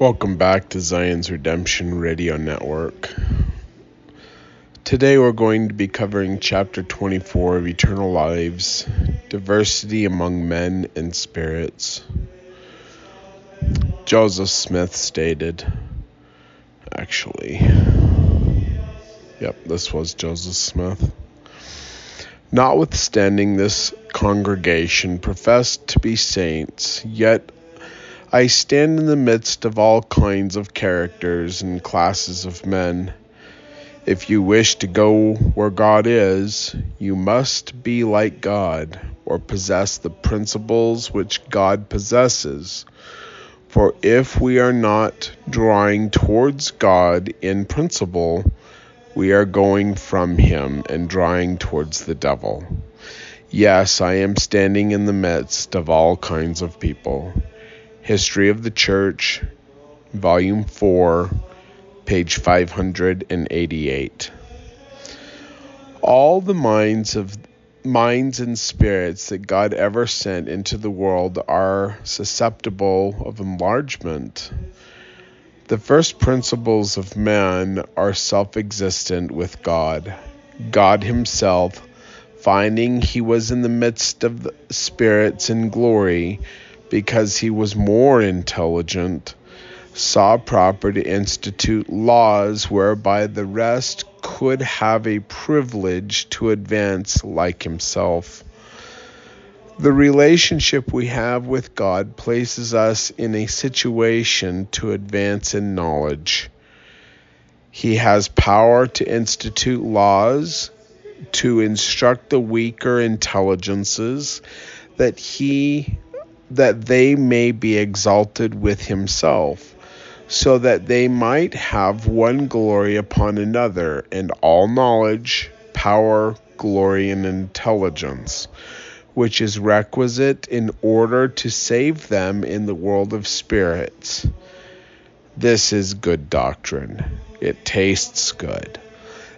Welcome back to Zion's Redemption Radio Network. Today we're going to be covering chapter 24 of Eternal Lives Diversity Among Men and Spirits. Joseph Smith stated, actually, yep, this was Joseph Smith. Notwithstanding this congregation professed to be saints, yet I stand in the midst of all kinds of characters and classes of men. If you wish to go where God is, you must be like God, or possess the principles which God possesses. For if we are not drawing towards God in principle, we are going from Him and drawing towards the devil. Yes, I am standing in the midst of all kinds of people. History of the Church, Volume 4, page 588. All the minds of minds and spirits that God ever sent into the world are susceptible of enlargement. The first principles of man are self existent with God. God Himself, finding He was in the midst of the spirits in glory, because he was more intelligent, saw proper to institute laws whereby the rest could have a privilege to advance like himself. The relationship we have with God places us in a situation to advance in knowledge. He has power to institute laws, to instruct the weaker intelligences, that he that they may be exalted with himself, so that they might have one glory upon another, and all knowledge, power, glory, and intelligence, which is requisite in order to save them in the world of spirits. This is good doctrine. It tastes good.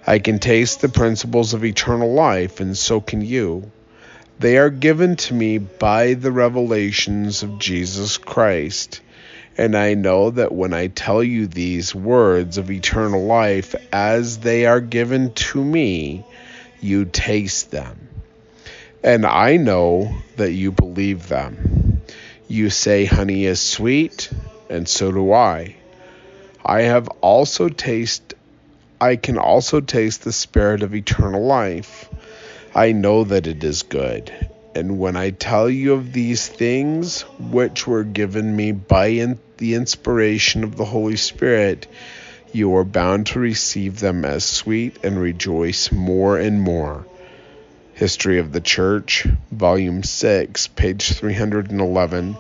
I can taste the principles of eternal life, and so can you. They are given to me by the revelations of Jesus Christ. And I know that when I tell you these words of eternal life as they are given to me, you taste them. And I know that you believe them. You say honey is sweet, and so do I. I have also tasted I can also taste the spirit of eternal life. I know that it is good. And when I tell you of these things which were given me by in the inspiration of the Holy Spirit, you are bound to receive them as sweet and rejoice more and more. History of the Church, Volume 6, page 311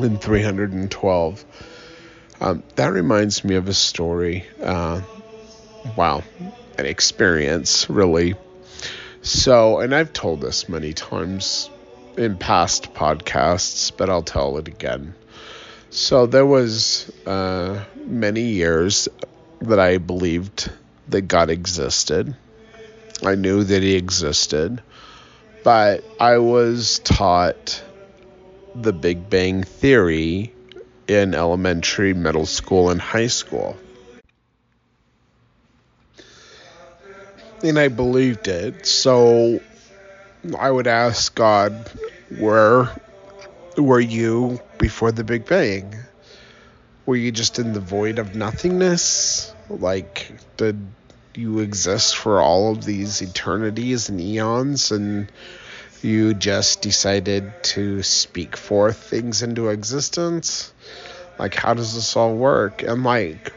and 312. Um, that reminds me of a story. Uh, wow, an experience, really. So, and I've told this many times in past podcasts, but I'll tell it again. So, there was uh, many years that I believed that God existed. I knew that He existed, but I was taught the Big Bang Theory in elementary, middle school, and high school. And I believed it. So I would ask God, where were you before the Big Bang? Were you just in the void of nothingness? Like, did you exist for all of these eternities and eons and you just decided to speak forth things into existence? Like, how does this all work? And, like,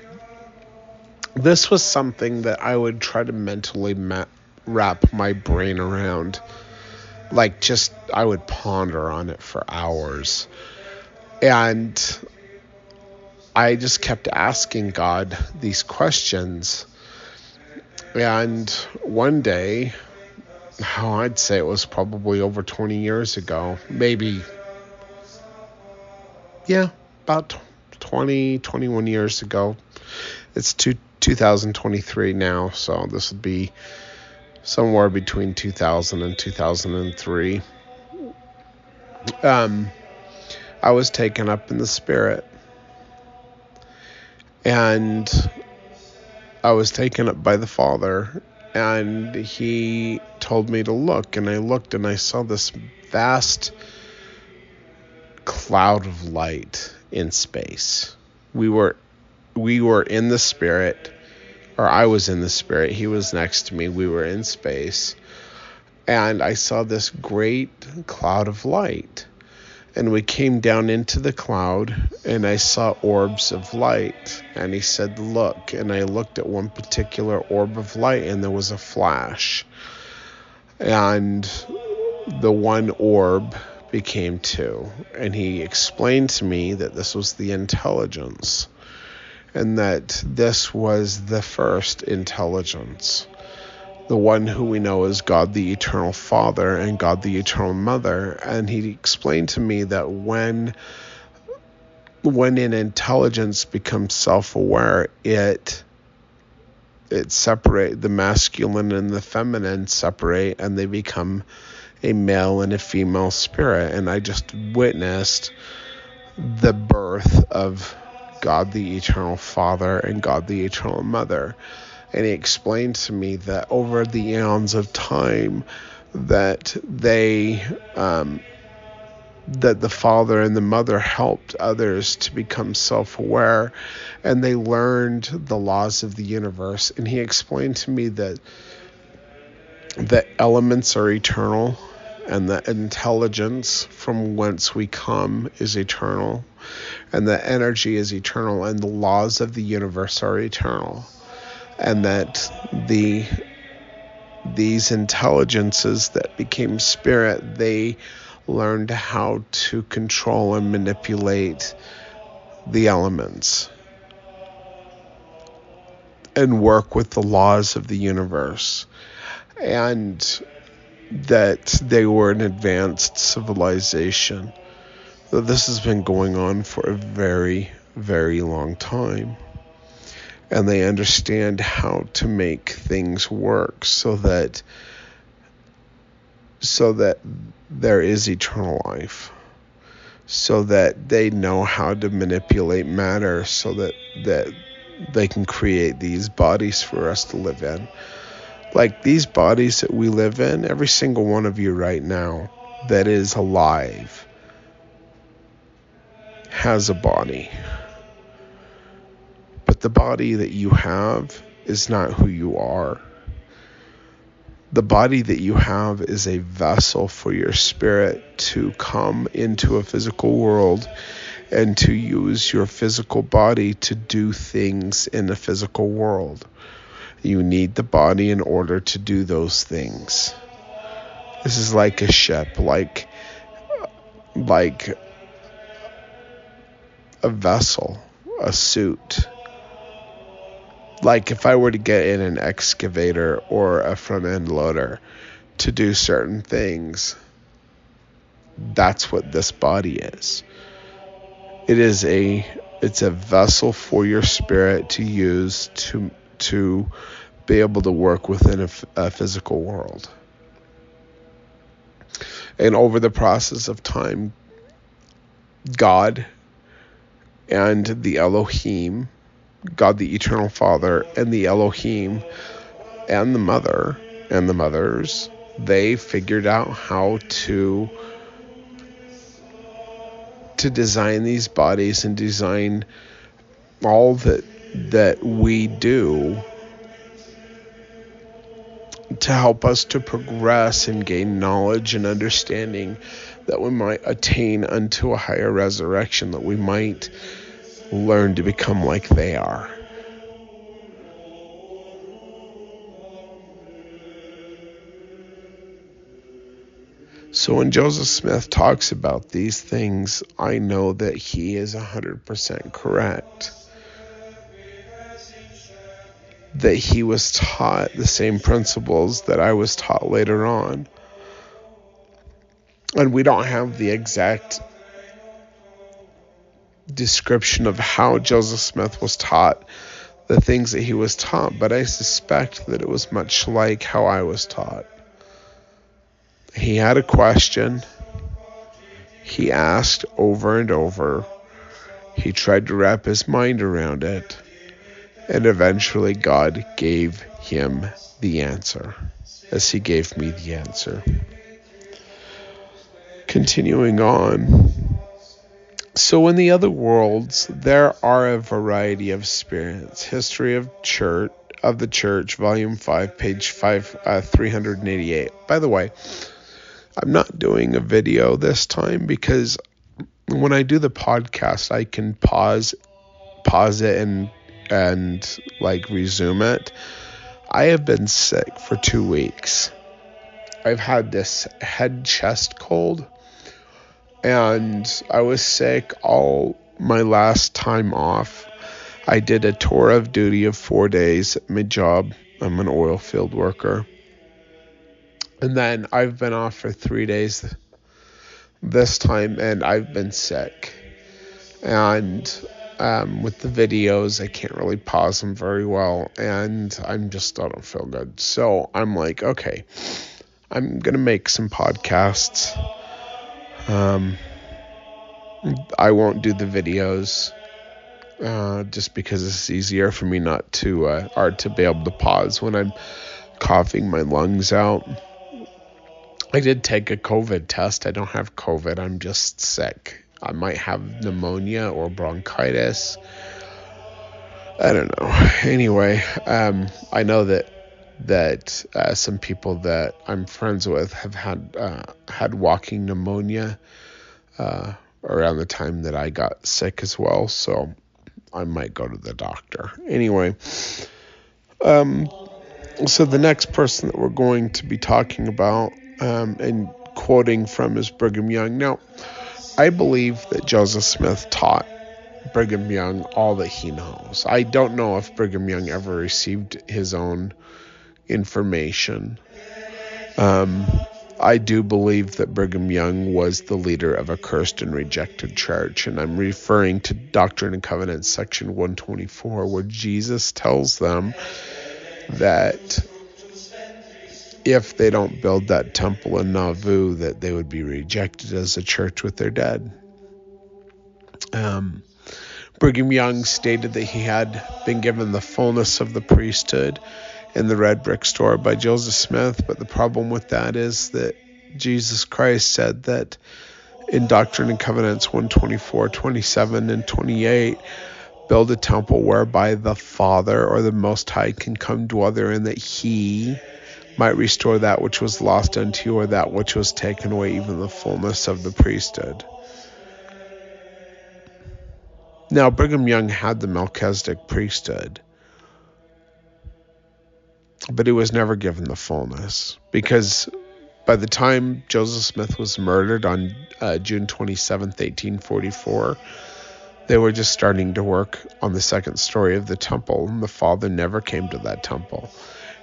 this was something that I would try to mentally ma- wrap my brain around. Like, just, I would ponder on it for hours. And I just kept asking God these questions. And one day, oh, I'd say it was probably over 20 years ago, maybe, yeah, about 20, 21 years ago. It's two, 2023 now, so this would be somewhere between 2000 and 2003. Um, I was taken up in the spirit, And I was taken up by the Father, and He told me to look. And I looked and I saw this vast cloud of light in space. We were we were in the spirit or I was in the spirit. He was next to me. We were in space. And I saw this great cloud of light. And we came down into the cloud, and I saw orbs of light. And he said, Look. And I looked at one particular orb of light, and there was a flash. And the one orb became two. And he explained to me that this was the intelligence and that this was the first intelligence, the one who we know as God the Eternal Father and God the Eternal Mother. And he explained to me that when when an intelligence becomes self-aware, it it separate the masculine and the feminine separate and they become a male and a female spirit and i just witnessed the birth of God the Eternal Father and God the Eternal Mother. And he explained to me that over the eons of time, that they, um, that the father and the mother helped others to become self aware and they learned the laws of the universe. And he explained to me that the elements are eternal and the intelligence from whence we come is eternal, and the energy is eternal, and the laws of the universe are eternal, and that the these intelligences that became spirit, they learned how to control and manipulate the elements and work with the laws of the universe. And that they were an advanced civilization. This has been going on for a very, very long time. And they understand how to make things work so that so that there is eternal life. So that they know how to manipulate matter so that that they can create these bodies for us to live in like these bodies that we live in, every single one of you right now that is alive has a body. But the body that you have is not who you are. The body that you have is a vessel for your spirit to come into a physical world and to use your physical body to do things in the physical world. You need the body in order to do those things. This is like a ship, like like a vessel, a suit. Like if I were to get in an excavator or a front end loader to do certain things, that's what this body is. It is a it's a vessel for your spirit to use to to be able to work within a, a physical world. And over the process of time, God and the Elohim, God the Eternal Father, and the Elohim, and the Mother, and the mothers, they figured out how to to design these bodies and design all that that we do to help us to progress and gain knowledge and understanding that we might attain unto a higher resurrection, that we might learn to become like they are. So when Joseph Smith talks about these things, I know that he is 100% correct that he was taught the same principles that I was taught later on. And we don't have the exact description of how Joseph Smith was taught the things that he was taught, but I suspect that it was much like how I was taught. He had a question, he asked over and over, he tried to wrap his mind around it And eventually, God gave him the answer, as he gave me the answer. Continuing on. So, in the other worlds, there are a variety of spirits. History of Church of the Church, Volume Five, page five, uh, 388. By the way, I'm not doing a video this time because when I do the podcast, I can pause, pause it, and and like resume it. I have been sick for two weeks. I've had this head chest cold, and I was sick all my last time off. I did a tour of duty of four days at my job. I'm an oil field worker. And then I've been off for three days this time, and I've been sick. And um, with the videos, I can't really pause them very well, and I'm just I don't feel good. So I'm like, okay, I'm gonna make some podcasts. Um, I won't do the videos. Uh, just because it's easier for me not to uh, or to be able to pause when I'm coughing my lungs out. I did take a COVID test. I don't have COVID. I'm just sick. I might have pneumonia or bronchitis. I don't know. Anyway, um, I know that that uh, some people that I'm friends with have had uh, had walking pneumonia uh, around the time that I got sick as well. So I might go to the doctor. Anyway, um, so the next person that we're going to be talking about um, and quoting from is Brigham Young. Now, I believe that Joseph Smith taught Brigham Young all that he knows. I don't know if Brigham Young ever received his own information. Um, I do believe that Brigham Young was the leader of a cursed and rejected church, and I'm referring to Doctrine and Covenants, section 124, where Jesus tells them that if they don't build that temple in Nauvoo, that they would be rejected as a church with their dead. Um, Brigham Young stated that he had been given the fullness of the priesthood in the red brick store by Joseph Smith, but the problem with that is that Jesus Christ said that in Doctrine and Covenants 124, 27, and 28, build a temple whereby the Father or the Most High can come dwell therein, that he might restore that which was lost unto you, or that which was taken away, even the fullness of the priesthood. Now, Brigham Young had the Melchizedek priesthood, but he was never given the fullness because by the time Joseph Smith was murdered on uh, June 27, 1844, they were just starting to work on the second story of the temple, and the Father never came to that temple.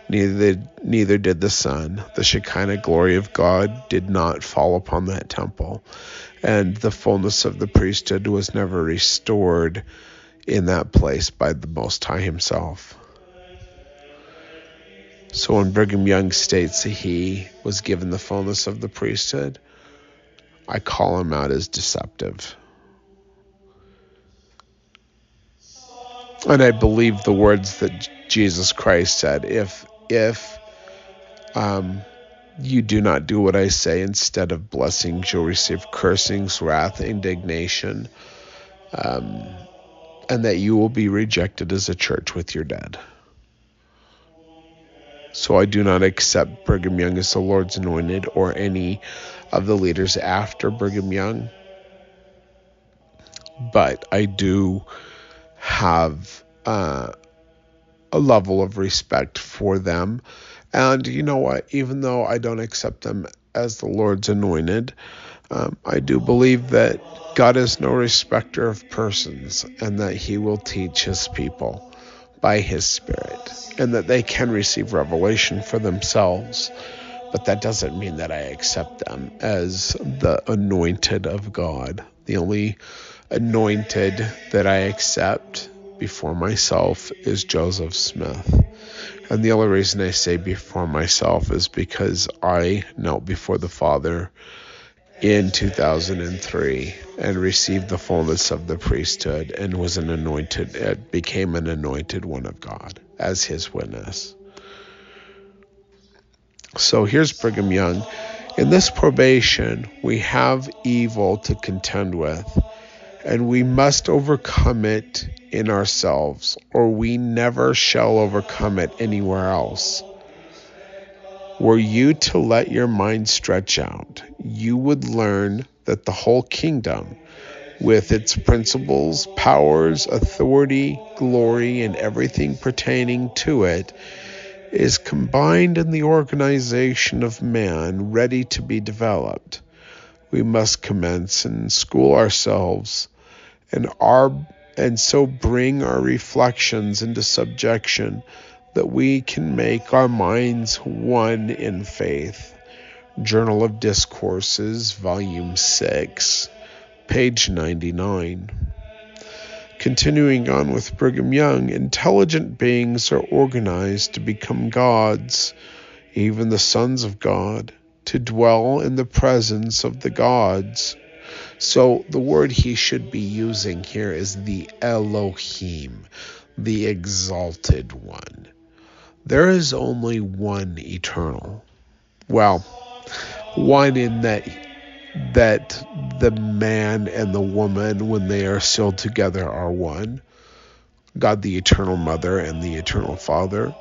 Neither, neither did the Son. The Shekinah glory of God did not fall upon that temple, and the fullness of the priesthood was never restored in that place by the Most High Himself. So when Brigham Young states that he was given the fullness of the priesthood, I call him out as deceptive. And I believe the words that Jesus Christ said if if um, you do not do what I say, instead of blessings, you'll receive cursings, wrath, indignation, um, and that you will be rejected as a church with your dead. So I do not accept Brigham Young as the Lord's anointed or any of the leaders after Brigham Young. But I do have uh, a level of respect for them. And you know what? Even though I don't accept them as the Lord's anointed, um, I do believe that God is no respecter of persons and that He will teach His people by His Spirit and that they can receive revelation for themselves. But that doesn't mean that I accept them as the anointed of God. The only anointed that I accept before myself is Joseph Smith. And the only reason I say before myself is because I knelt before the Father in 2003 and received the fullness of the priesthood and was an anointed, it became an anointed one of God as his witness. So here's Brigham Young. In this probation, we have evil to contend with, and we must overcome it in ourselves, or we never shall overcome it anywhere else. Were you to let your mind stretch out, you would learn that the whole kingdom, with its principles, powers, authority, glory, and everything pertaining to it, is combined in the organization of man ready to be developed. We must commence and school ourselves and our and so bring our reflections into subjection that we can make our minds one in faith. Journal of Discourses, Volume 6, page 99. Continuing on with Brigham Young, intelligent beings are organized to become gods, even the sons of God, to dwell in the presence of the gods. So the word he should be using here is the Elohim, the exalted one. There is only one eternal. Well, one in that that the man and the woman when they are sealed together are one. God the eternal mother and the eternal father.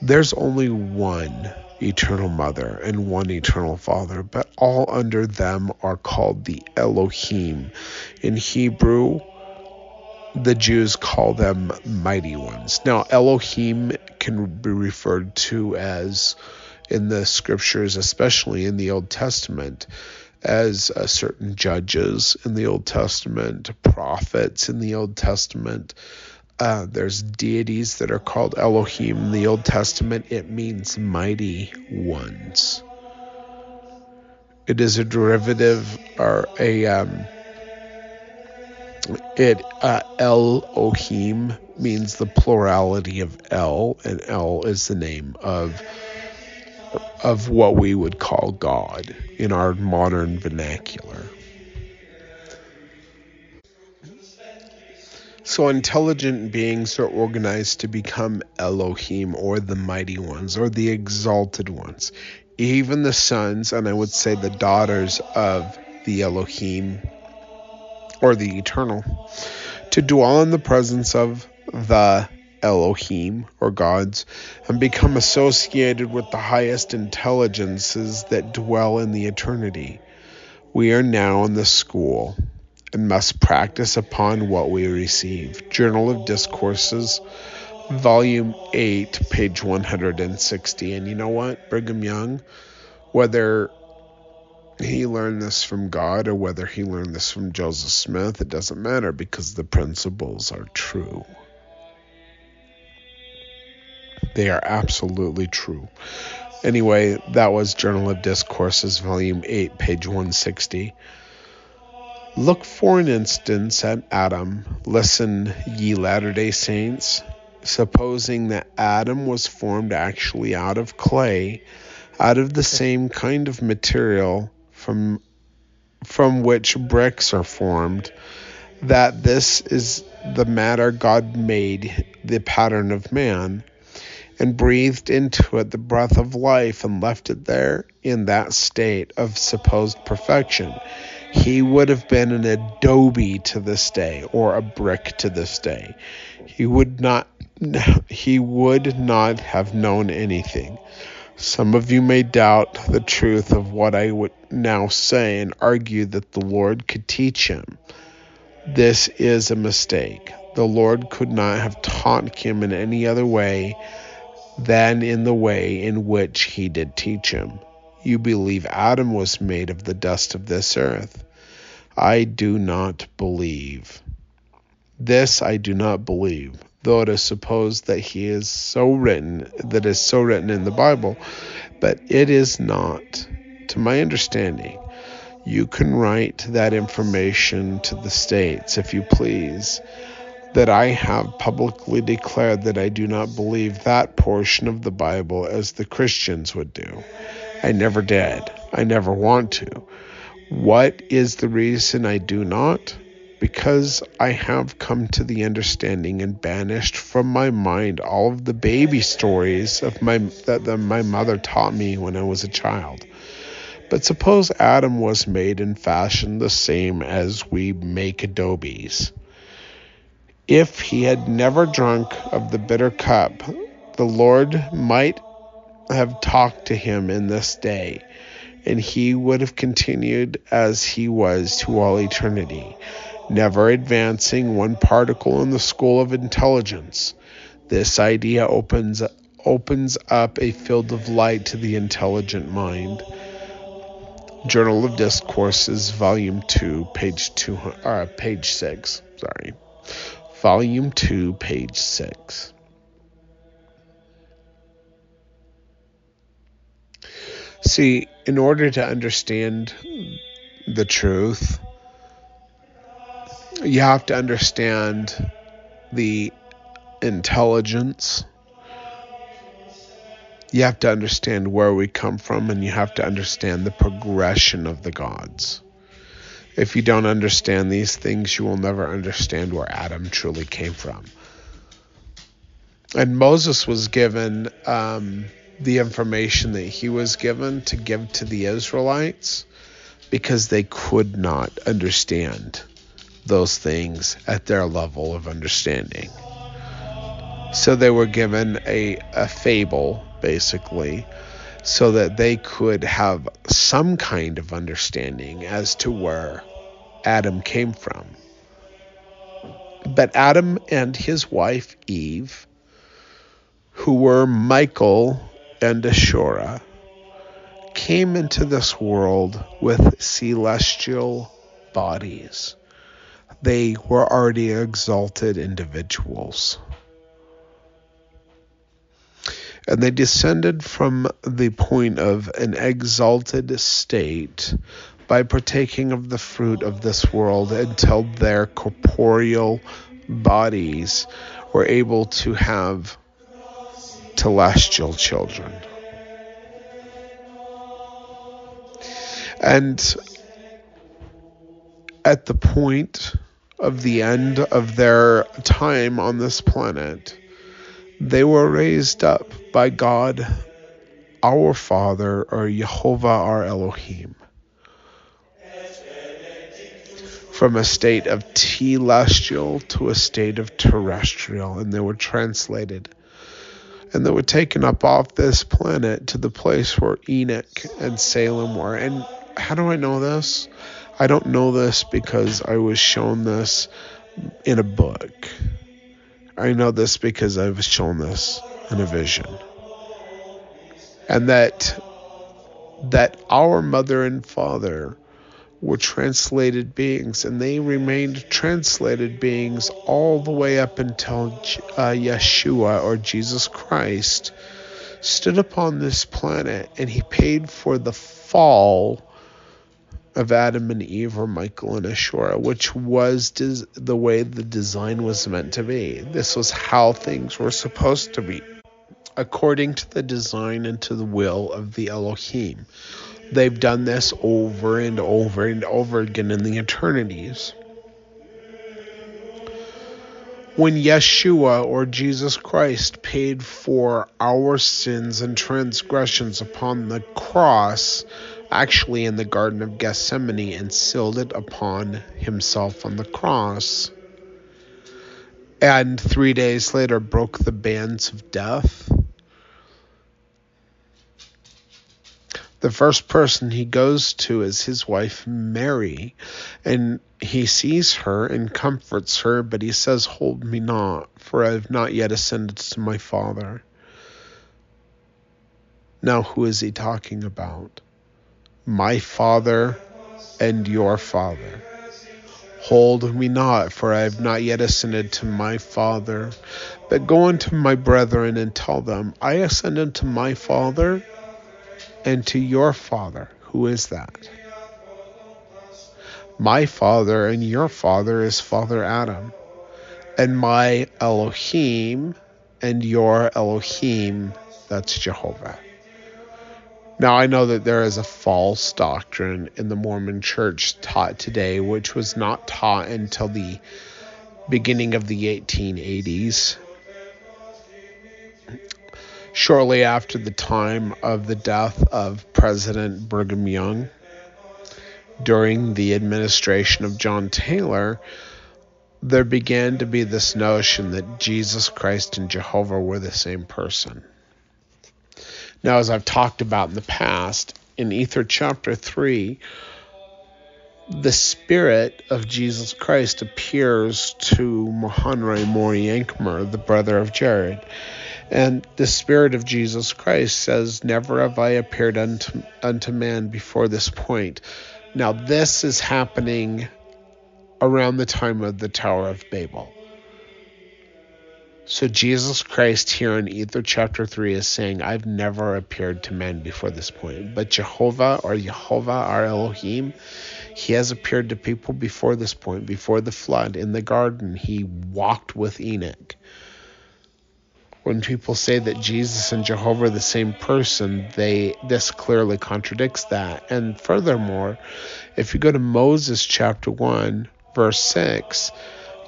There's only one eternal mother and one eternal father, but all under them are called the Elohim. In Hebrew, the Jews call them mighty ones. Now, Elohim can be referred to as in the scriptures, especially in the Old Testament, as uh, certain judges in the Old Testament, prophets in the Old Testament. Uh, there's deities that are called Elohim in the Old Testament. It means mighty ones. It is a derivative or a um, it uh, Elohim means the plurality of El, and El is the name of of what we would call God in our modern vernacular. So, intelligent beings are organized to become Elohim or the mighty ones or the exalted ones. Even the sons, and I would say the daughters of the Elohim or the eternal, to dwell in the presence of the Elohim or gods and become associated with the highest intelligences that dwell in the eternity. We are now in the school and must practice upon what we receive. Journal of Discourses, Volume 8, page 160. And you know what? Brigham Young, whether he learned this from God or whether he learned this from Joseph Smith, it doesn't matter because the principles are true. They are absolutely true. Anyway, that was Journal of Discourses, Volume 8, page 160. Look for an instance at Adam. Listen, ye Latter day Saints. Supposing that Adam was formed actually out of clay, out of the same kind of material from, from which bricks are formed, that this is the matter God made the pattern of man and breathed into it the breath of life and left it there in that state of supposed perfection, he would have been an adobe to this day or a brick to this day. He would not he would not have known anything. Some of you may doubt the truth of what I would now say and argue that the Lord could teach him. This is a mistake. The Lord could not have taught him in any other way than in the way in which he did teach him. You believe Adam was made of the dust of this earth. I do not believe. This I do not believe, though it is supposed that he is so written, that is so written in the Bible, but it is not. To my understanding, you can write that information to the states if you please that I have publicly declared that I do not believe that portion of the Bible as the Christians would do. I never did. I never want to. What is the reason I do not? Because I have come to the understanding and banished from my mind all of the baby stories of my that the, my mother taught me when I was a child. But suppose Adam was made and fashioned the same as we make adobes. If he had never drunk of the bitter cup, the Lord might have talked to him in this day, and he would have continued as he was to all eternity, never advancing one particle in the school of intelligence. This idea opens opens up a field of light to the intelligent mind. Journal of Discourses, Volume 2, page 2, uh, page 6. Sorry. Volume 2, page 6. See, in order to understand the truth, you have to understand the intelligence. You have to understand where we come from, and you have to understand the progression of the gods. If you don't understand these things, you will never understand where Adam truly came from. And Moses was given um, the information that he was given to give to the Israelites because they could not understand those things at their level of understanding. So they were given a, a fable, basically, so that they could have some kind of understanding as to where Adam came from. But Adam and his wife Eve, who were Michael and Ashura came into this world with celestial bodies. They were already exalted individuals. And they descended from the point of an exalted state by partaking of the fruit of this world until their corporeal bodies were able to have celestial children. And at the point of the end of their time on this planet, they were raised up by God, our Father, or Jehovah our Elohim, from a state of telestial to a state of terrestrial, and they were translated and they were taken up off this planet to the place where Enoch and Salem were. And how do I know this? I don't know this because I was shown this in a book. I know this because I was shown this in a vision. And that that our mother and father were translated beings, and they remained translated beings all the way up until uh, Yeshua or Jesus Christ stood upon this planet and he paid for the fall of Adam and Eve or Michael and Ashura, which was des- the way the design was meant to be. This was how things were supposed to be, according to the design and to the will of the Elohim. They've done this over and over and over again in the eternities. When Yeshua or Jesus Christ paid for our sins and transgressions upon the cross, actually in the Garden of Gethsemane, and sealed it upon himself on the cross, and three days later broke the bands of death the first person he goes to is his wife Mary, and he sees her and comforts her, but he says, Hold me not, for I have not yet ascended to my Father. Now, who is he talking about? My Father and your Father. Hold me not, for I have not yet ascended to my Father. But go unto my brethren and tell them, I ascend unto my Father and to your father. Who is that? My father and your father is Father Adam, and my Elohim and your Elohim, that's Jehovah. Now, I know that there is a false doctrine in the Mormon church taught today, which was not taught until the beginning of the 1880s. Shortly after the time of the death of President Brigham Young, during the administration of John Taylor, there began to be this notion that Jesus Christ and Jehovah were the same person. Now, as I've talked about in the past, in Ether chapter 3, the spirit of Jesus Christ appears to Mahonri Moriancumer, the brother of Jared. And the Spirit of Jesus Christ says, Never have I appeared unto, unto man before this point. Now, this is happening around the time of the Tower of Babel. So Jesus Christ here in Ether chapter 3 is saying, I've never appeared to men before this point. But Jehovah or Jehovah, our Elohim, he has appeared to people before this point, before the flood in the garden. He walked with Enoch. When people say that Jesus and Jehovah are the same person, they this clearly contradicts that. And furthermore, if you go to Moses chapter 1, verse 6,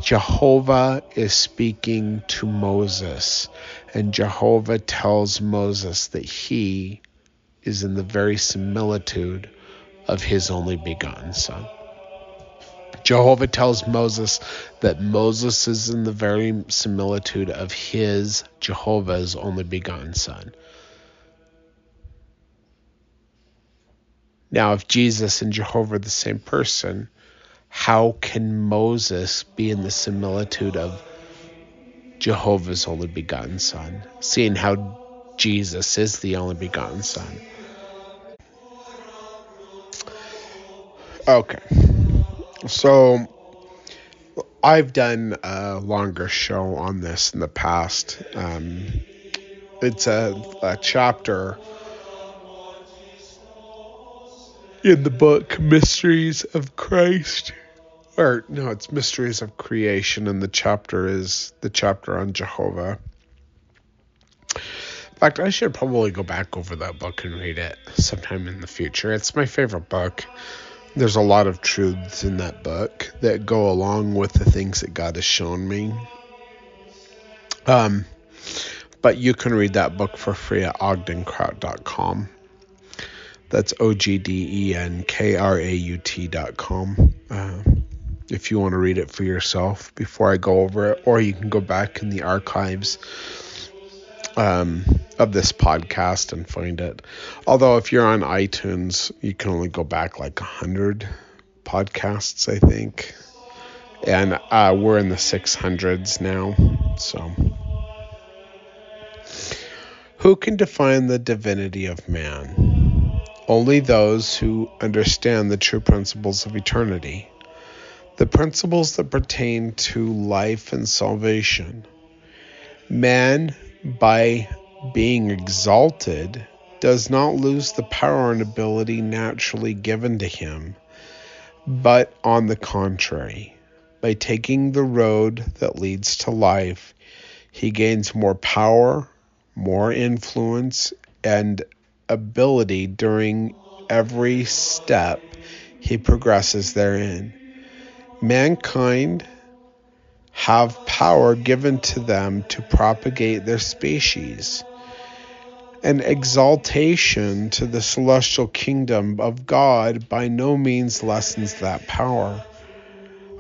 Jehovah is speaking to Moses, and Jehovah tells Moses that he is in the very similitude of his only begotten son. Jehovah tells Moses that Moses is in the very similitude of his, Jehovah's only begotten son. Now, if Jesus and Jehovah are the same person, how can Moses be in the similitude of Jehovah's only begotten Son, seeing how Jesus is the only begotten Son? Okay, so I've done a longer show on this in the past. Um, it's a, a chapter in the book Mysteries of Christ or no, it's Mysteries of Creation, and the chapter is the chapter on Jehovah. In fact, I should probably go back over that book and read it sometime in the future. It's my favorite book. There's a lot of truths in that book that go along with the things that God has shown me. Um, but you can read that book for free at ogdenkraut.com. That's O G D E N K R A U T.com. Uh, if you want to read it for yourself before I go over it, or you can go back in the archives um, of this podcast and find it. Although, if you're on iTunes, you can only go back like a hundred podcasts, I think, and uh, we're in the 600s now. So, who can define the divinity of man? Only those who understand the true principles of eternity the principles that pertain to life and salvation. Man, by being exalted, does not lose the power and ability naturally given to him, but on the contrary, by taking the road that leads to life, he gains more power, more influence, and ability during every step he progresses therein. Mankind have power given to them to propagate their species. An exaltation to the celestial kingdom of God by no means lessens that power.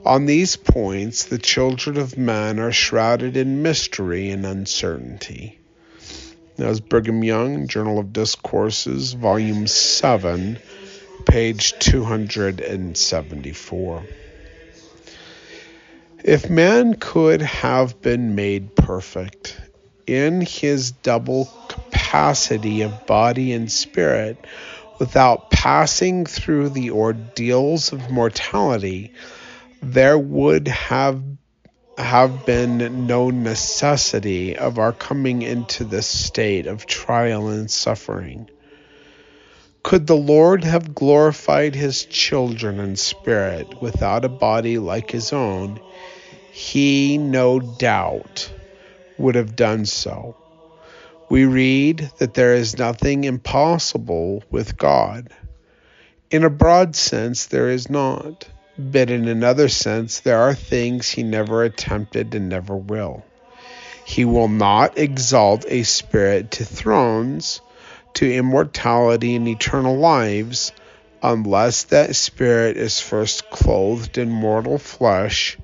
On these points, the children of men are shrouded in mystery and uncertainty. As Brigham Young, Journal of Discourses, Volume 7, page 274. If man could have been made perfect in his double capacity of body and spirit without passing through the ordeals of mortality, there would have have been no necessity of our coming into this state of trial and suffering. Could the Lord have glorified his children in spirit without a body like his own? He no doubt would have done so. We read that there is nothing impossible with God. In a broad sense, there is not, but in another sense, there are things he never attempted and never will. He will not exalt a spirit to thrones, to immortality and eternal lives, unless that spirit is first clothed in mortal flesh,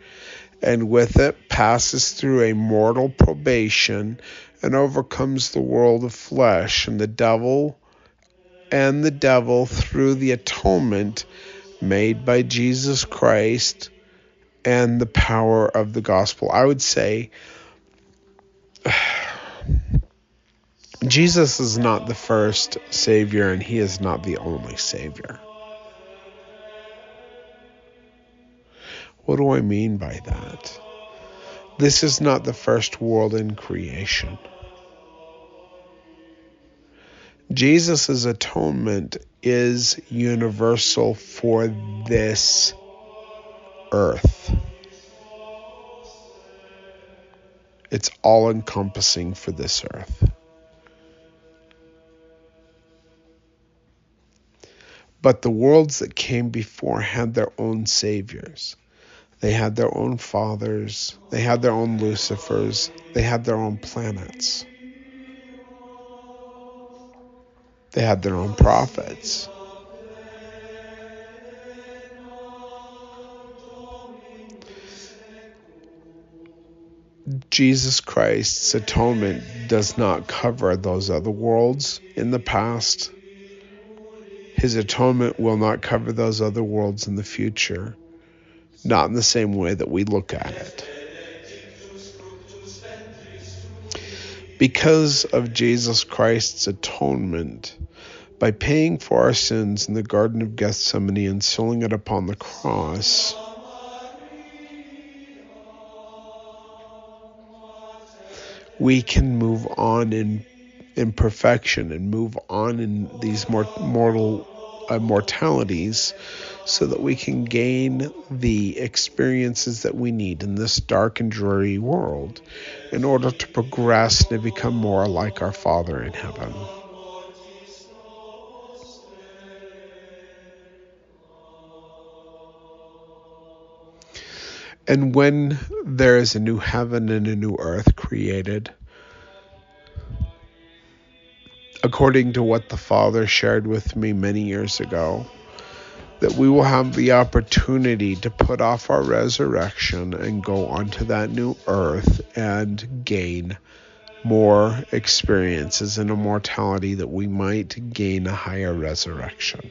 and with it passes through a mortal probation and overcomes the world of flesh and the devil and the devil through the atonement made by Jesus Christ and the power of the gospel. I would say Jesus is not the first Savior and He is not the only Savior. What do I mean by that? This is not the first world in creation. Jesus' atonement is universal for this earth. It's all encompassing for this earth. But the worlds that came before had their own saviors. They had their own fathers. They had their own Lucifers. They had their own planets. They had their own prophets. Jesus Christ's atonement does not cover those other worlds in the past. His atonement will not cover those other worlds in the future, not in the same way that we look at it. Because of Jesus Christ's atonement, by paying for our sins in the Garden of Gethsemane and sealing it upon the cross, we can move on in in perfection and move on in these mortal mortalities so that we can gain the experiences that we need in this dark and dreary world in order to progress and become more like our Father in heaven. And when there is a new heaven and a new earth created, according to what the Father shared with me many years ago, that we will have the opportunity to put off our resurrection and go onto that new earth and gain more experiences in immortality that we might gain a higher resurrection.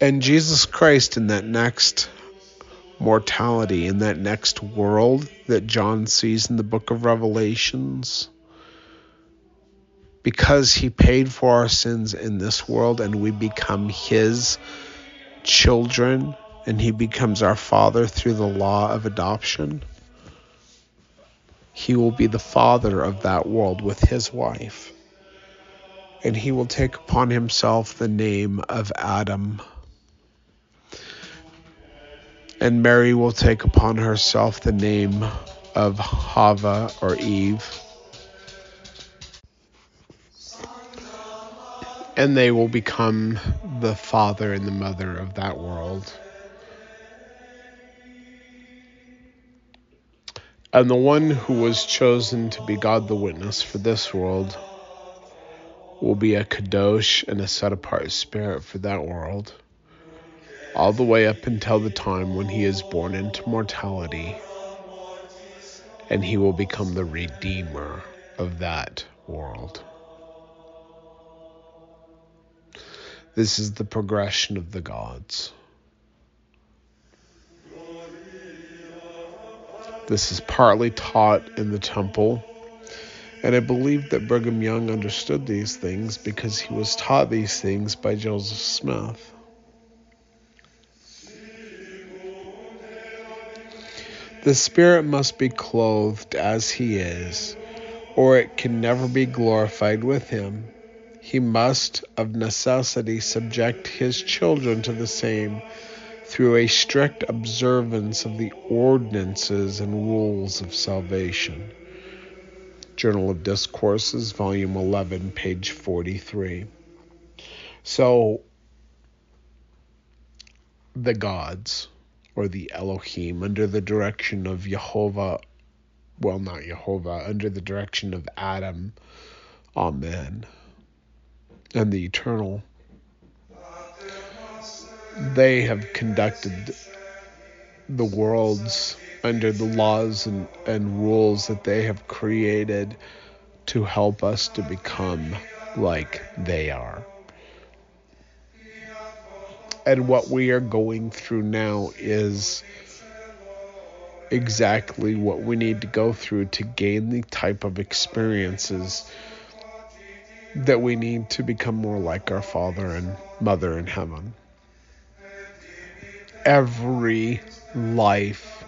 And Jesus Christ in that next mortality, in that next world that John sees in the book of Revelations, because he paid for our sins in this world and we become his children and he becomes our father through the law of adoption, he will be the father of that world with his wife. And he will take upon himself the name of Adam and Mary will take upon herself the name of Hava or Eve. And they will become the father and the mother of that world. And the one who was chosen to be God the witness for this world will be a kadosh and a set apart spirit for that world all the way up until the time when he is born into mortality and he will become the redeemer of that world. This is the progression of the gods. This is partly taught in the temple, and I believe that Brigham Young understood these things because he was taught these things by Joseph Smith. The spirit must be clothed as he is, or it can never be glorified with him. He must, of necessity, subject his children to the same through a strict observance of the ordinances and rules of salvation. Journal of Discourses, Volume 11, page 43. So, the gods, or the Elohim, under the direction of Jehovah, well, not Jehovah, under the direction of Adam, Amen, and the Eternal. They have conducted the worlds under the laws and, and rules that they have created to help us to become like they are. And what we are going through now is exactly what we need to go through to gain the type of experiences that we need to become more like our Father and Mother in heaven. Every life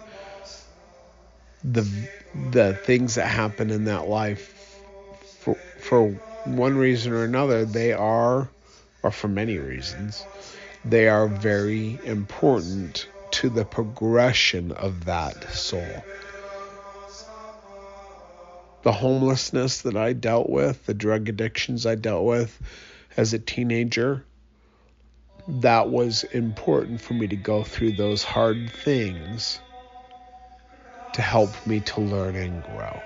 the the things that happen in that life for for one reason or another they are or for many reasons they are very important to the progression of that soul the homelessness that I dealt with the drug addictions I dealt with as a teenager that was important for me to go through those hard things to help me to learn and grow.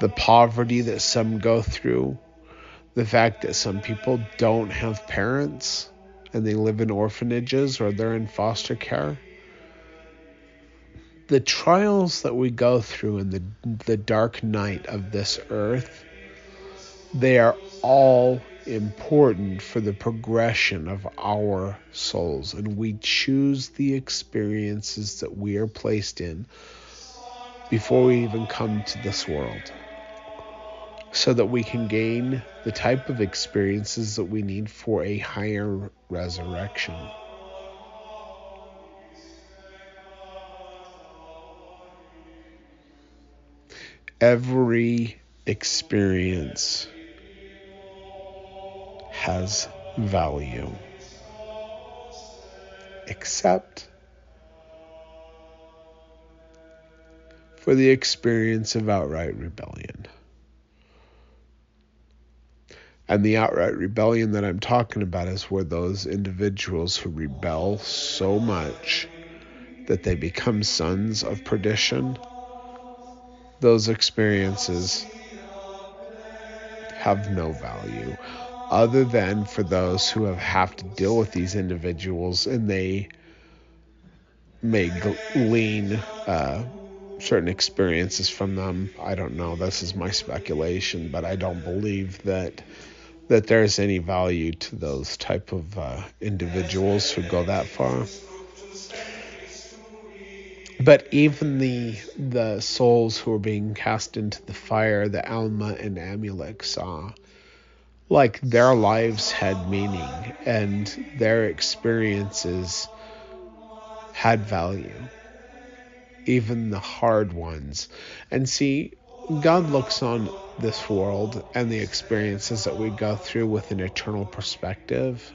The poverty that some go through, the fact that some people don't have parents and they live in orphanages or they're in foster care. The trials that we go through in the, the dark night of this earth they are all important for the progression of our souls, and we choose the experiences that we are placed in before we even come to this world so that we can gain the type of experiences that we need for a higher resurrection. Every experience has value. Except for the experience of outright rebellion. And the outright rebellion that I'm talking about is where those individuals who rebel so much that they become sons of perdition, those experiences have no value other than for those who have, have to deal with these individuals and they may glean uh, certain experiences from them. I don't know. This is my speculation, but I don't believe that that there's any value to those type of uh, individuals who go that far. But even the the souls who are being cast into the fire, the Alma and Amulek saw, like their lives had meaning and their experiences had value, even the hard ones. And see, God looks on this world and the experiences that we go through with an eternal perspective.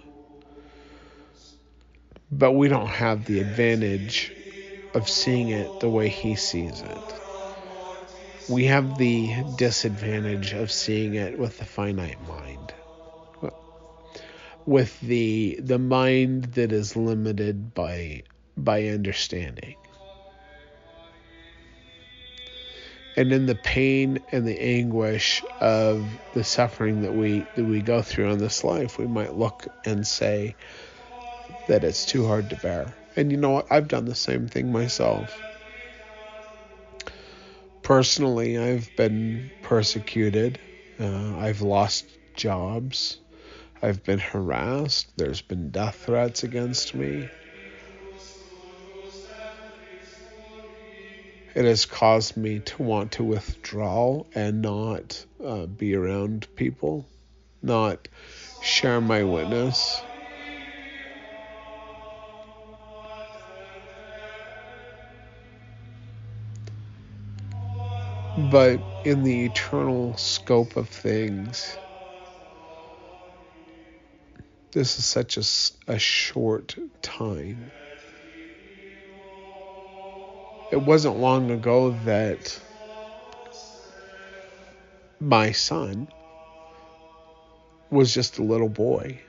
But we don't have the advantage of seeing it the way He sees it we have the disadvantage of seeing it with the finite mind with the the mind that is limited by by understanding and in the pain and the anguish of the suffering that we that we go through in this life we might look and say that it's too hard to bear and you know what I've done the same thing myself personally, I've been persecuted. Uh, I've lost jobs. I've been harassed. There's been death threats against me. It has caused me to want to withdraw and not uh, be around people, not share my witness. But in the eternal scope of things, This is such a, a short time. It wasn't long ago that my son was just a little boy.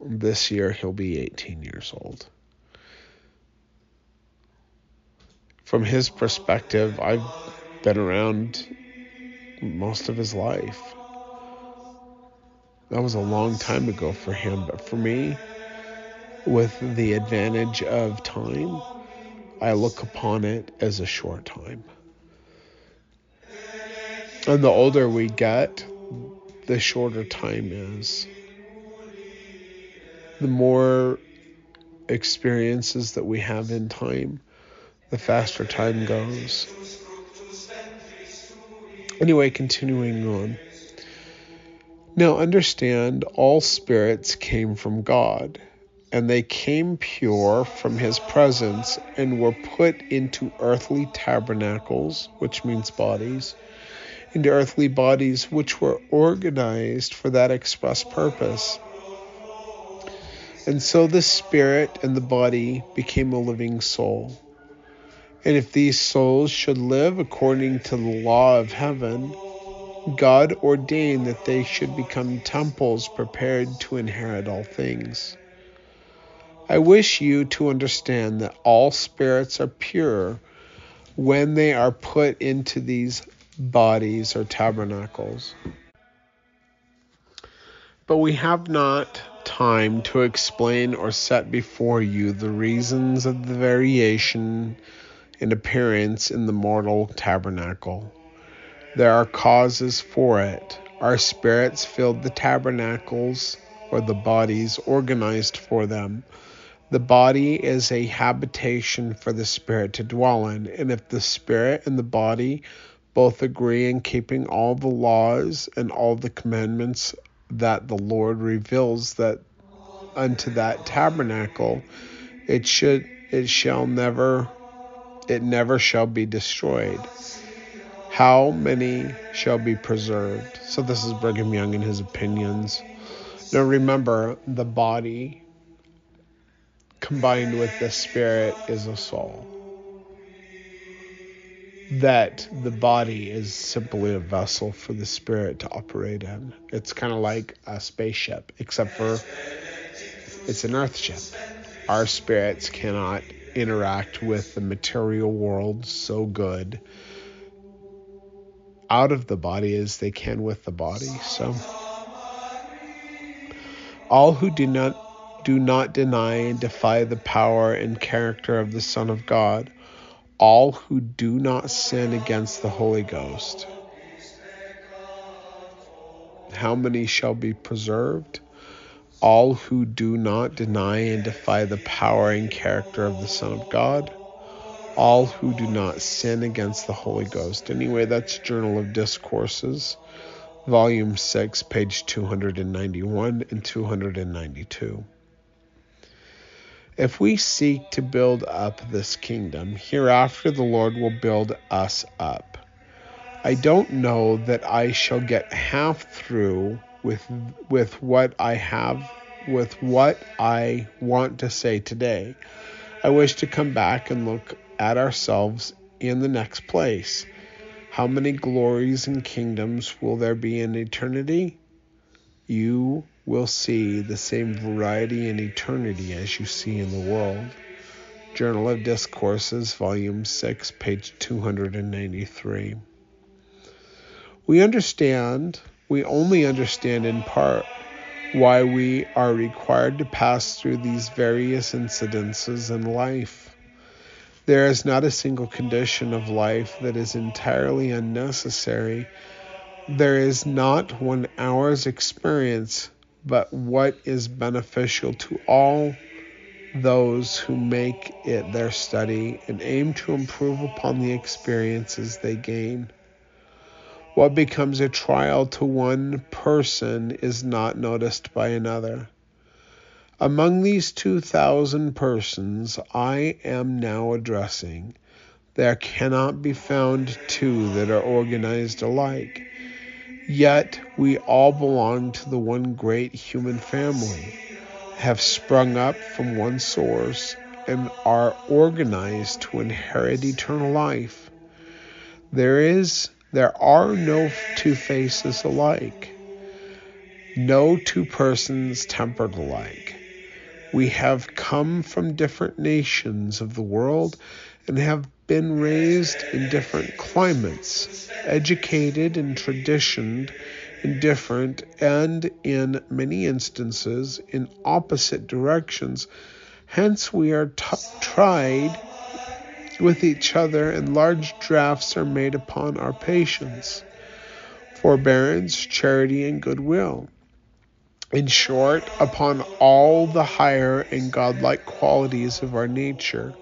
This year he'll be 18 years old. From his perspective, I've been around most of his life. That was a long time ago for him, but for me, with the advantage of time, I look upon it as a short time. And the older we get, the shorter time is. The more experiences that we have in time, the faster time goes. Anyway, continuing on. Now understand all spirits came from God, and they came pure from his presence and were put into earthly tabernacles, which means bodies, into earthly bodies which were organized for that express purpose. And so the spirit and the body became a living soul. And if these souls should live according to the law of heaven, God ordained that they should become temples prepared to inherit all things. I wish you to understand that all spirits are pure when they are put into these bodies or tabernacles. But we have not time to explain or set before you the reasons of the variation in appearance in the mortal tabernacle. There are causes for it. Our spirits filled the tabernacles or the bodies organized for them. The body is a habitation for the spirit to dwell in, and if the spirit and the body both agree in keeping all the laws and all the commandments that the Lord reveals that unto that tabernacle, it should it shall never it never shall be destroyed how many shall be preserved? So, this is Brigham Young and his opinions. Now, remember, the body combined with the spirit is a soul. That the body is simply a vessel for the spirit to operate in. It's kind of like a spaceship, except for it's an earth ship. Our spirits cannot interact with the material world so good out of the body as they can with the body. So all who do not do not deny and defy the power and character of the Son of God, all who do not sin against the Holy Ghost. How many shall be preserved? All who do not deny and defy the power and character of the Son of God all who do not sin against the Holy Ghost. Anyway, that's Journal of Discourses, Volume 6, page 291 and 292. If we seek to build up this kingdom, hereafter the Lord will build us up. I don't know that I shall get half through with with what I have with what I want to say today. I wish to come back and look at ourselves in the next place. How many glories and kingdoms will there be in eternity? You will see the same variety in eternity as you see in the world. Journal of Discourses, Volume 6, page 293. We understand, we only understand in part, why we are required to pass through these various incidences in life. There is not a single condition of life that is entirely unnecessary. There is not one hour's experience but what is beneficial to all those who make it their study and aim to improve upon the experiences they gain. What becomes a trial to one person is not noticed by another. Among these 2,000 persons I am now addressing, there cannot be found two that are organized alike. Yet we all belong to the one great human family, have sprung up from one source, and are organized to inherit eternal life. There is there are no two faces alike, no two persons tempered alike. We have come from different nations of the world and have been raised in different climates, educated and traditioned in different and in many instances in opposite directions. Hence, we are t- tried with each other, and large drafts are made upon our patience, forbearance, charity, and goodwill. In short, upon all the higher and godlike qualities of our nature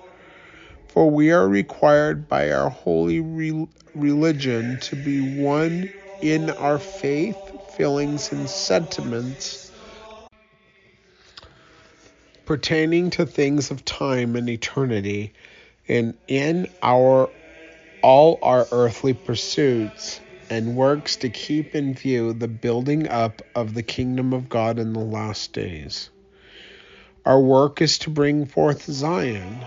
for we are required by our holy re- religion to be one in our faith, feelings, and sentiments pertaining to things of time and eternity, and in our all our earthly pursuits and works to keep in view the building up of the kingdom of God in the last days. Our work is to bring forth Zion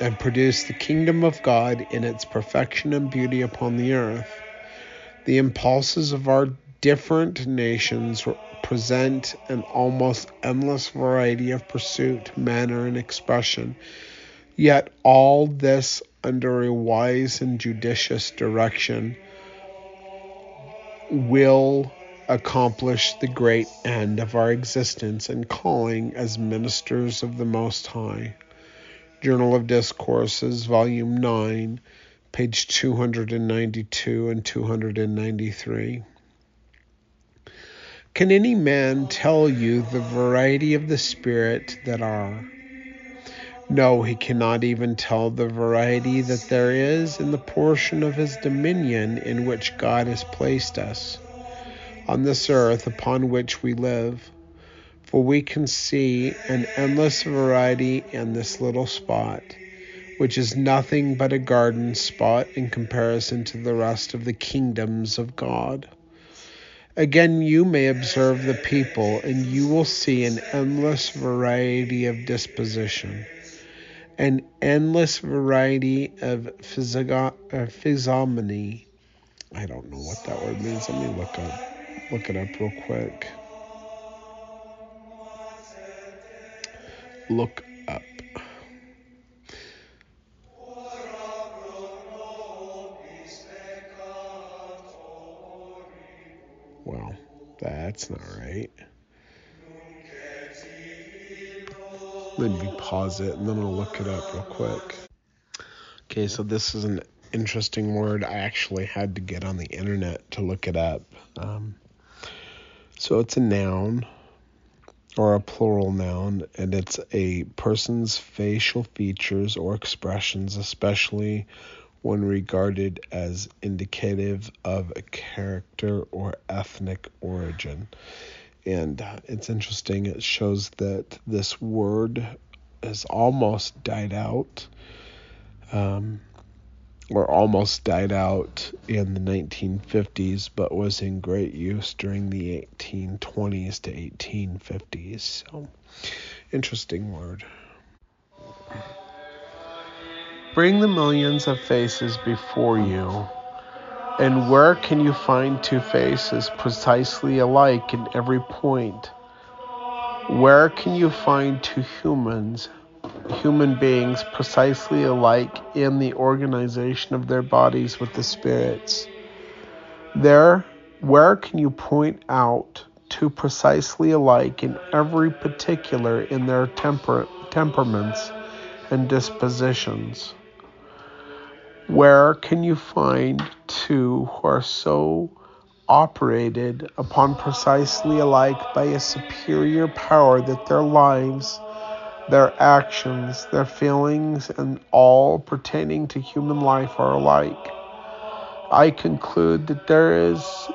and produce the kingdom of God in its perfection and beauty upon the earth. The impulses of our different nations present an almost endless variety of pursuit, manner, and expression, yet all this under a wise and judicious direction will accomplish the great end of our existence and calling as ministers of the Most High. Journal of Discourses, Volume 9, page 292 and 293. Can any man tell you the variety of the Spirit that are? No, he cannot even tell the variety that there is in the portion of his dominion in which God has placed us on this earth upon which we live for we can see an endless variety in this little spot, which is nothing but a garden spot in comparison to the rest of the kingdoms of God. Again, you may observe the people, and you will see an endless variety of disposition, an endless variety of uh, physiognomy. I don't know what that word means. Let me look up, look it up real quick. Look up. Well, that's not right. Let me pause it and then I'll look it up real quick. Okay, so this is an interesting word. I actually had to get on the internet to look it up. Um, so it's a noun or a plural noun, and it's a person's facial features or expressions, especially when regarded as indicative of a character or ethnic origin. And uh, it's interesting, it shows that this word has almost died out. Um, or almost died out in the 1950s, but was in great use during the 1820s to 1850s. So, interesting word. Bring the millions of faces before you. And where can you find two faces precisely alike in every point? Where can you find two humans human beings precisely alike in the organization of their bodies with the spirits. There, where can you point out two precisely alike in every particular in their temper- temperaments and dispositions? Where can you find two who are so operated upon precisely alike by a superior power that their lives their actions, their feelings, and all pertaining to human life are alike. I conclude that there is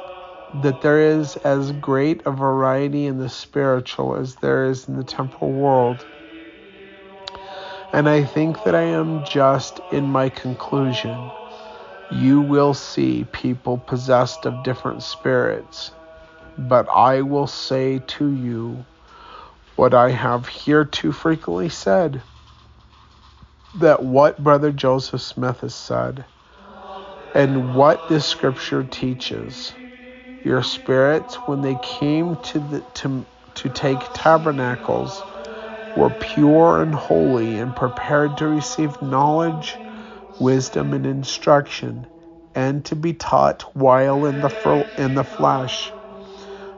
that there is as great a variety in the spiritual as there is in the temporal world. And I think that I am just in my conclusion. you will see people possessed of different spirits. But I will say to you what I have here too frequently said that what Brother Joseph Smith has said and what this scripture teaches. Your spirits, when they came to the to to take tabernacles, were pure and holy and prepared to receive knowledge, wisdom, and instruction, and to be taught while in the in the flesh,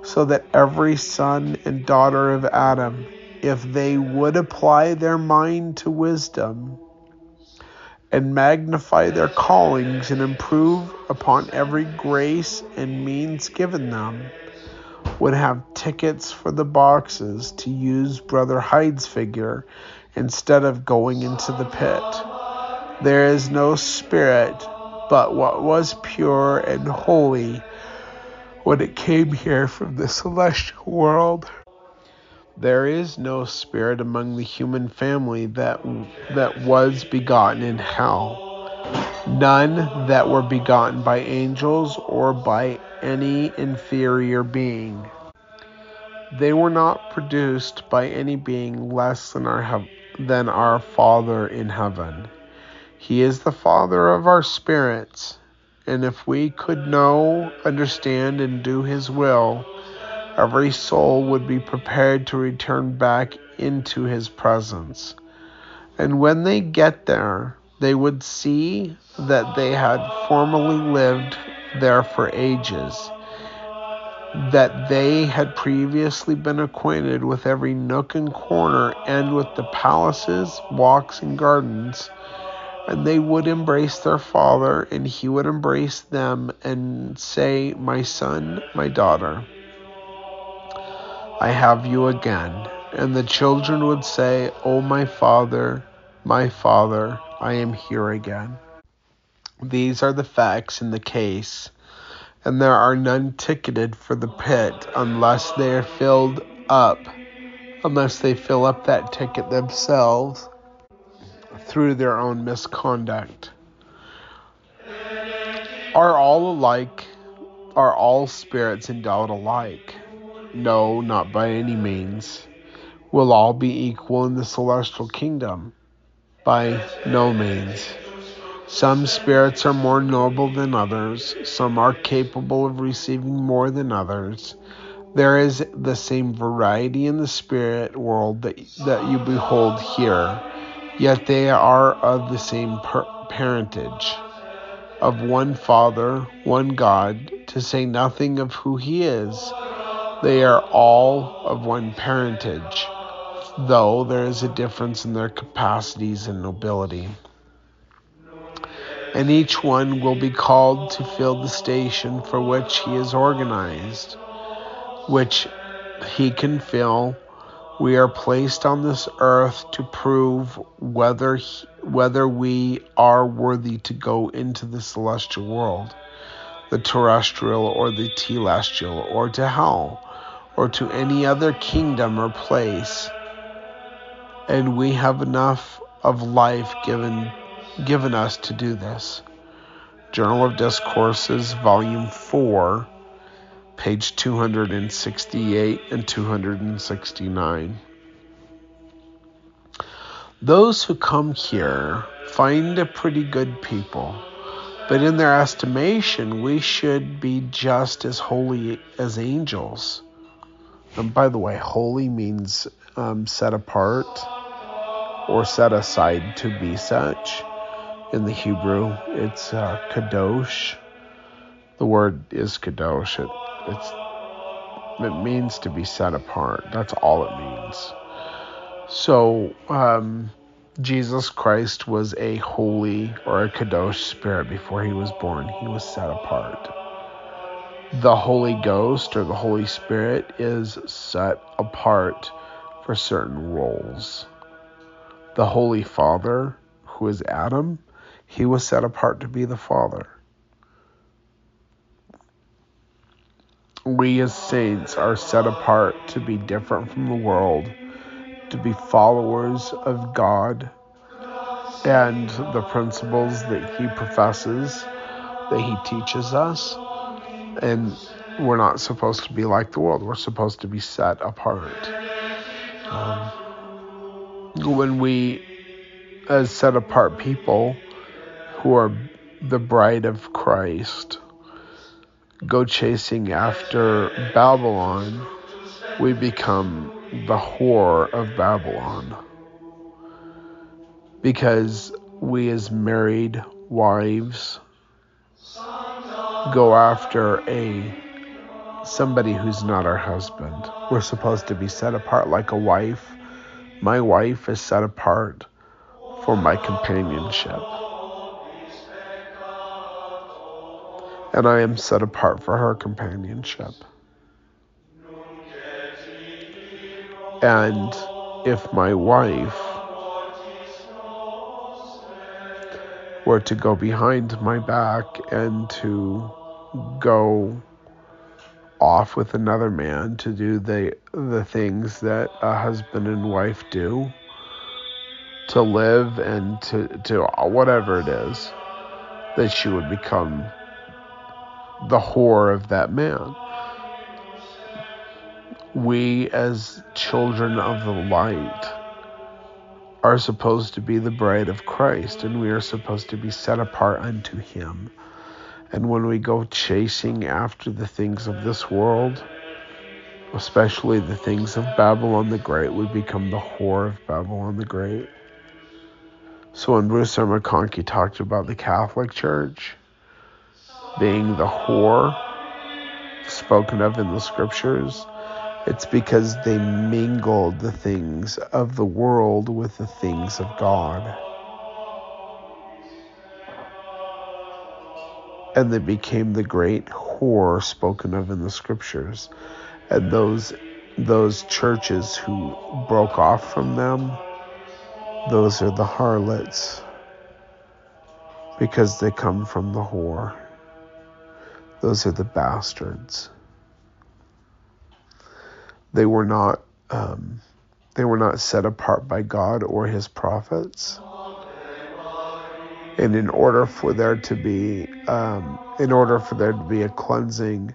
so that every son and daughter of Adam, if they would apply their mind to wisdom, and magnify their callings and improve upon every grace and means given them, would have tickets for the boxes to use Brother Hyde's figure instead of going into the pit. There is no spirit but what was pure and holy when it came here from the celestial world. There is no spirit among the human family that that was begotten in hell, none that were begotten by angels or by any inferior being. They were not produced by any being less than our than our Father in heaven. He is the Father of our spirits, and if we could know, understand, and do His will, every soul would be prepared to return back into his presence. And when they get there, they would see that they had formerly lived there for ages, that they had previously been acquainted with every nook and corner and with the palaces, walks, and gardens. And they would embrace their father, and he would embrace them and say, My son, my daughter. I have you again. And the children would say, Oh, my father, my father, I am here again. These are the facts in the case, and there are none ticketed for the pit unless they are filled up, unless they fill up that ticket themselves through their own misconduct. Are all alike? Are all spirits endowed alike? No, not by any means. Will all be equal in the celestial kingdom? By no means. Some spirits are more noble than others, some are capable of receiving more than others. There is the same variety in the spirit world that, that you behold here, yet they are of the same per- parentage, of one Father, one God, to say nothing of who He is they are all of one parentage, though there is a difference in their capacities and nobility. And each one will be called to fill the station for which he is organized, which he can fill. We are placed on this earth to prove whether whether we are worthy to go into the celestial world, the terrestrial or the telestial, or to hell or to any other kingdom or place. And we have enough of life given given us to do this. Journal of Discourses, Volume 4, page 268 and 269. Those who come here find a pretty good people, but in their estimation, we should be just as holy as angels. And by the way, holy means um, set apart or set aside to be such. In the Hebrew, it's uh, kadosh. The word is kadosh. It, it's it means to be set apart. That's all it means. So, um, Jesus Christ was a holy or a kadosh spirit before he was born. He was set apart the Holy Ghost or the Holy Spirit is set apart for certain roles. The Holy Father, who is Adam, he was set apart to be the Father. We as saints are set apart to be different from the world, to be followers of God and the principles that he professes that he teaches us. And we're not supposed to be like the world. We're supposed to be set apart. Um, when we, as set apart people who are the bride of Christ, go chasing after Babylon, we become the whore of Babylon. Because we, as married wives, go after a somebody who's not our husband. We're supposed to be set apart like a wife. My wife is set apart for my companionship. And I am set apart for her companionship. And if my wife were to go behind my back and to go off with another man to do the the things that a husband and wife do to live and to to whatever it is that she would become the whore of that man we as children of the light are supposed to be the bride of Christ and we are supposed to be set apart unto him and when we go chasing after the things of this world, especially the things of Babylon the Great, we become the whore of Babylon the Great. So when Bruce R. McConkie talked about the Catholic Church being the whore spoken of in the scriptures, it's because they mingled the things of the world with the things of God. and they became the great whore spoken of in the scriptures. And those those churches who broke off from them, those are the harlots because they come from the whore. Those are the bastards. They were not um, they were not set apart by God or his prophets. And in order for there to be, um, in order for there to be a cleansing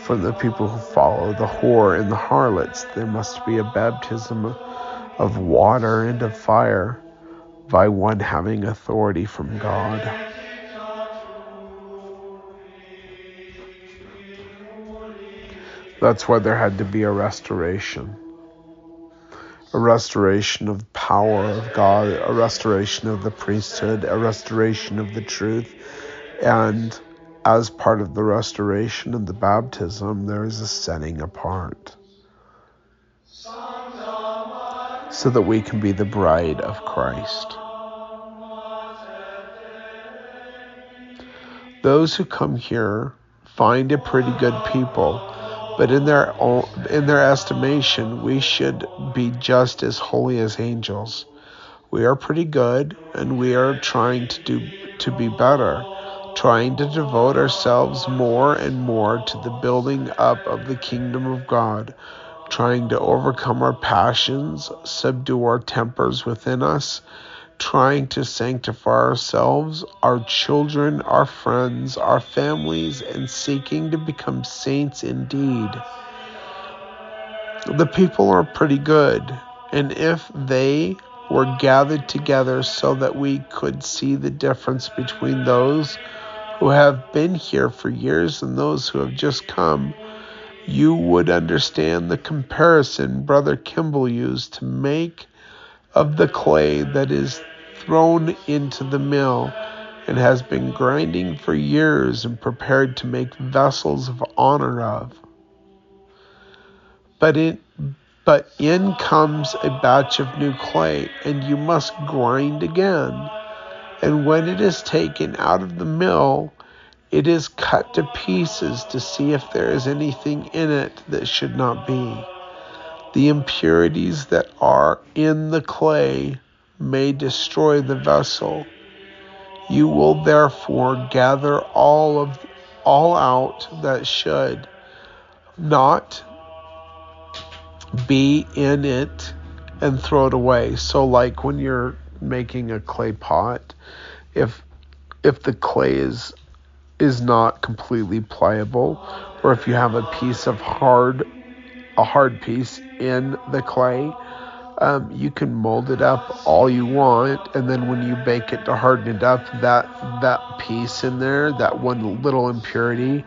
from the people who follow the whore and the harlots, there must be a baptism of water and of fire by one having authority from God. That's why there had to be a restoration a restoration of power of God, a restoration of the priesthood, a restoration of the truth. And as part of the restoration and the baptism, there is a setting apart so that we can be the bride of Christ. Those who come here find a pretty good people but in their own, in their estimation, we should be just as holy as angels. We are pretty good, and we are trying to do to be better, trying to devote ourselves more and more to the building up of the kingdom of God, trying to overcome our passions, subdue our tempers within us, trying to sanctify ourselves, our children, our friends, our families, and seeking to become saints indeed. The people are pretty good, and if they were gathered together so that we could see the difference between those who have been here for years and those who have just come, you would understand the comparison Brother Kimball used to make of the clay that is thrown into the mill and has been grinding for years and prepared to make vessels of honor of. But in, but in comes a batch of new clay, and you must grind again. And when it is taken out of the mill, it is cut to pieces to see if there is anything in it that should not be. The impurities that are in the clay may destroy the vessel. You will therefore gather all of all out that should not be in it and throw it away. So like when you're making a clay pot, if if the clay is is not completely pliable, or if you have a piece of hard, a hard piece in the clay, um, you can mold it up all you want, and then when you bake it to harden it up, that that piece in there, that one little impurity,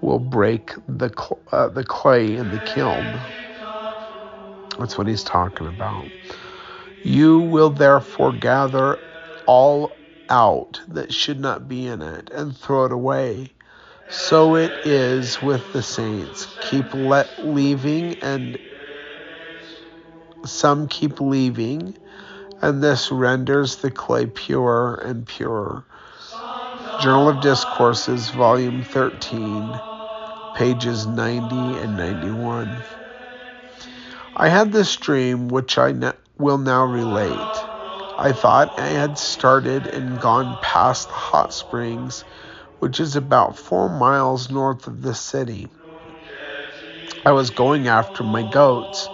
will break the cl- uh, the clay in the kiln. That's what he's talking about. You will therefore gather all out that should not be in it and throw it away. So it is with the saints. Keep let leaving and some keep leaving, and this renders the clay pure and purer. Journal of Discourses, Volume 13, pages 90 and 91. I had this dream which I will now relate. I thought I had started and gone past the hot springs, which is about four miles north of the city. I was going after my goats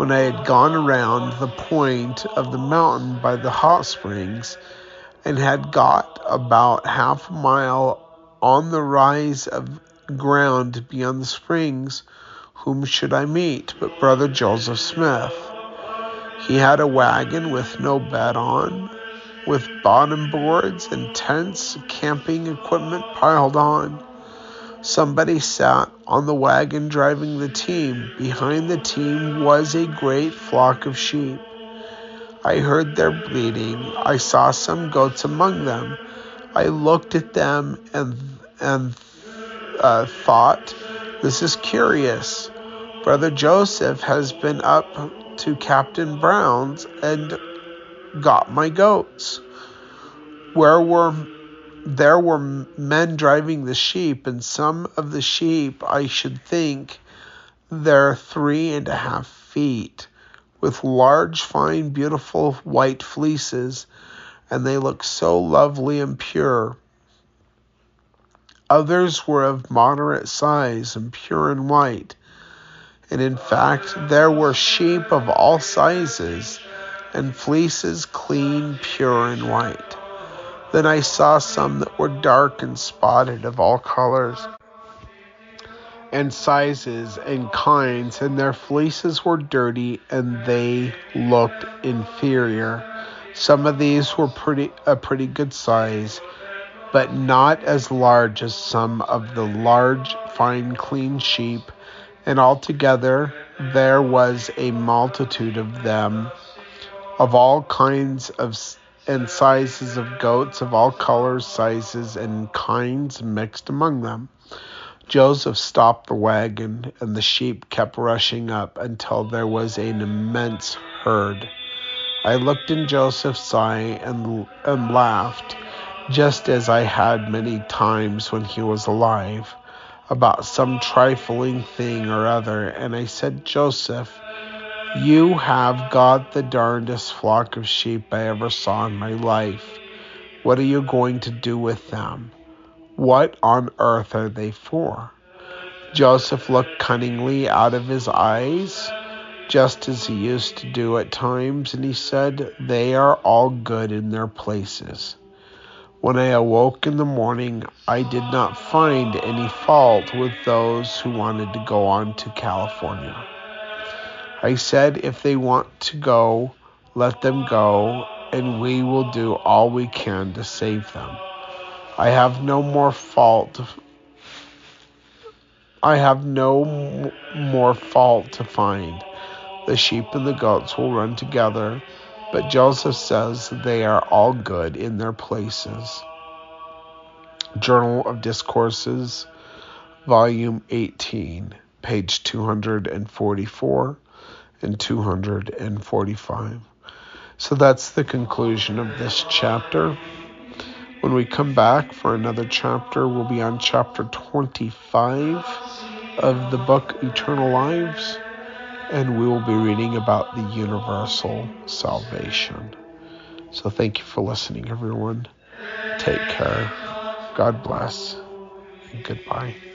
when I had gone around the point of the mountain by the hot springs and had got about half a mile on the rise of ground beyond the springs, whom should I meet but Brother Joseph Smith? He had a wagon with no bed on, with bottom boards and tents, camping equipment piled on. Somebody sat on the wagon driving the team. Behind the team was a great flock of sheep. I heard their bleating. I saw some goats among them. I looked at them and and uh, thought, "This is curious. Brother Joseph has been up to Captain Brown's and got my goats. Where were there were men driving the sheep, and some of the sheep, I should think, they're three and a half feet, with large, fine, beautiful white fleeces, and they look so lovely and pure. Others were of moderate size and pure and white, and in fact, there were sheep of all sizes, and fleeces clean, pure, and white. Then I saw some that were dark and spotted of all colors and sizes and kinds, and their fleeces were dirty and they looked inferior. Some of these were pretty a pretty good size, but not as large as some of the large, fine, clean sheep, and altogether there was a multitude of them of all kinds of and sizes of goats of all colors, sizes, and kinds mixed among them. Joseph stopped the wagon, and the sheep kept rushing up until there was an immense herd. I looked in Joseph's eye and, and laughed, just as I had many times when he was alive, about some trifling thing or other, and I said, Joseph, you have got the darndest flock of sheep I ever saw in my life. What are you going to do with them? What on earth are they for? Joseph looked cunningly out of his eyes, just as he used to do at times, and he said, They are all good in their places. When I awoke in the morning, I did not find any fault with those who wanted to go on to California. I said, if they want to go, let them go, and we will do all we can to save them. I have no more fault. I have no more fault to find. The sheep and the goats will run together, but Joseph says they are all good in their places. Journal of Discourses, Volume 18, page 244 and 245. So that's the conclusion of this chapter. When we come back for another chapter, we'll be on chapter 25 of the book Eternal Lives, and we will be reading about the universal salvation. So thank you for listening, everyone. Take care. God bless, and goodbye.